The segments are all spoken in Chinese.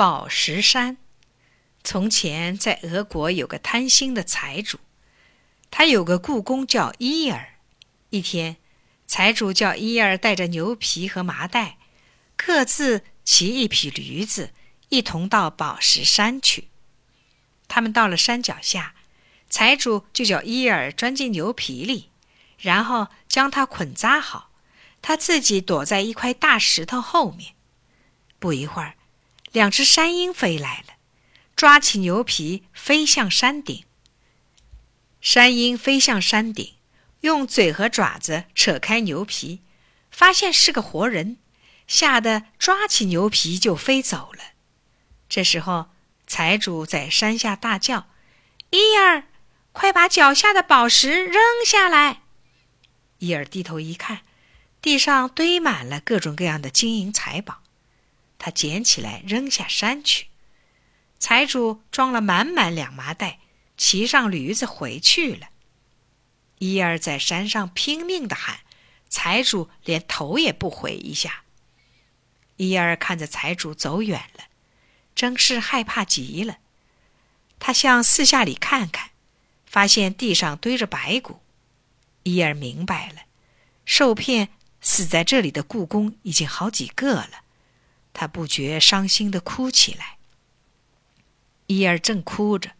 宝石山。从前，在俄国有个贪心的财主，他有个故宫叫伊尔。一天，财主叫伊尔带着牛皮和麻袋，各自骑一匹驴子，一同到宝石山去。他们到了山脚下，财主就叫伊尔钻进牛皮里，然后将它捆扎好，他自己躲在一块大石头后面。不一会儿，两只山鹰飞来了，抓起牛皮飞向山顶。山鹰飞向山顶，用嘴和爪子扯开牛皮，发现是个活人，吓得抓起牛皮就飞走了。这时候，财主在山下大叫：“伊尔，快把脚下的宝石扔下来！”伊尔低头一看，地上堆满了各种各样的金银财宝。他捡起来扔下山去，财主装了满满两麻袋，骑上驴子回去了。伊儿在山上拼命的喊，财主连头也不回一下。伊儿看着财主走远了，真是害怕极了。他向四下里看看，发现地上堆着白骨。伊儿明白了，受骗死在这里的故宫已经好几个了。他不觉伤心的哭起来。伊尔正哭着，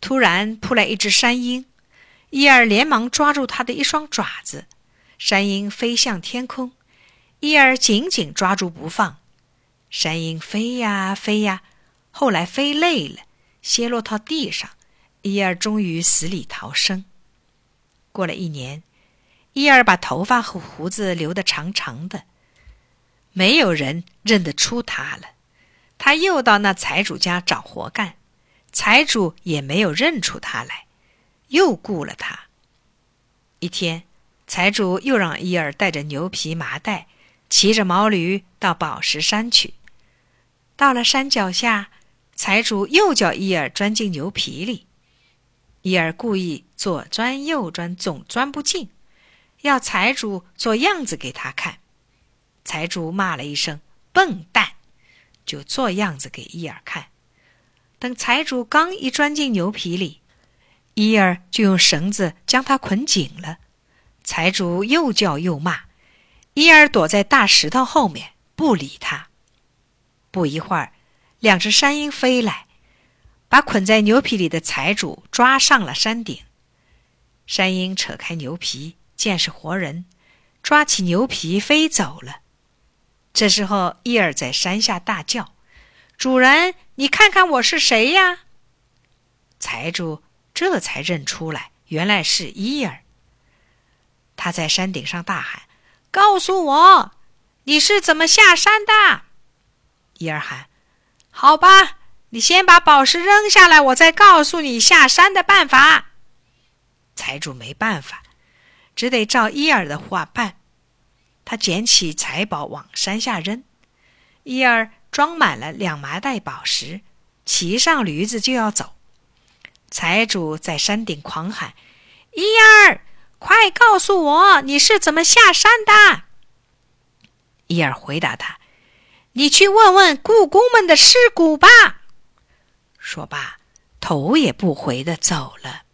突然扑来一只山鹰，伊尔连忙抓住它的一双爪子，山鹰飞向天空，伊尔紧紧抓住不放。山鹰飞呀飞呀，后来飞累了，跌落到地上，伊尔终于死里逃生。过了一年，伊尔把头发和胡子留得长长的。没有人认得出他了，他又到那财主家找活干，财主也没有认出他来，又雇了他。一天，财主又让伊尔带着牛皮麻袋，骑着毛驴到宝石山去。到了山脚下，财主又叫伊尔钻进牛皮里，伊尔故意左钻右钻，总钻不进，要财主做样子给他看。财主骂了一声“笨蛋”，就做样子给伊尔看。等财主刚一钻进牛皮里，伊尔就用绳子将他捆紧了。财主又叫又骂，伊尔躲在大石头后面不理他。不一会儿，两只山鹰飞来，把捆在牛皮里的财主抓上了山顶。山鹰扯开牛皮，见是活人，抓起牛皮飞走了。这时候，伊尔在山下大叫：“主人，你看看我是谁呀？”财主这才认出来，原来是伊尔。他在山顶上大喊：“告诉我，你是怎么下山的？”伊尔喊：“好吧，你先把宝石扔下来，我再告诉你下山的办法。”财主没办法，只得照伊尔的话办。他捡起财宝往山下扔，伊尔装满了两麻袋宝石，骑上驴子就要走。财主在山顶狂喊：“伊尔，快告诉我你是怎么下山的！”伊尔回答他：“你去问问故宫们的尸骨吧。”说罢，头也不回的走了。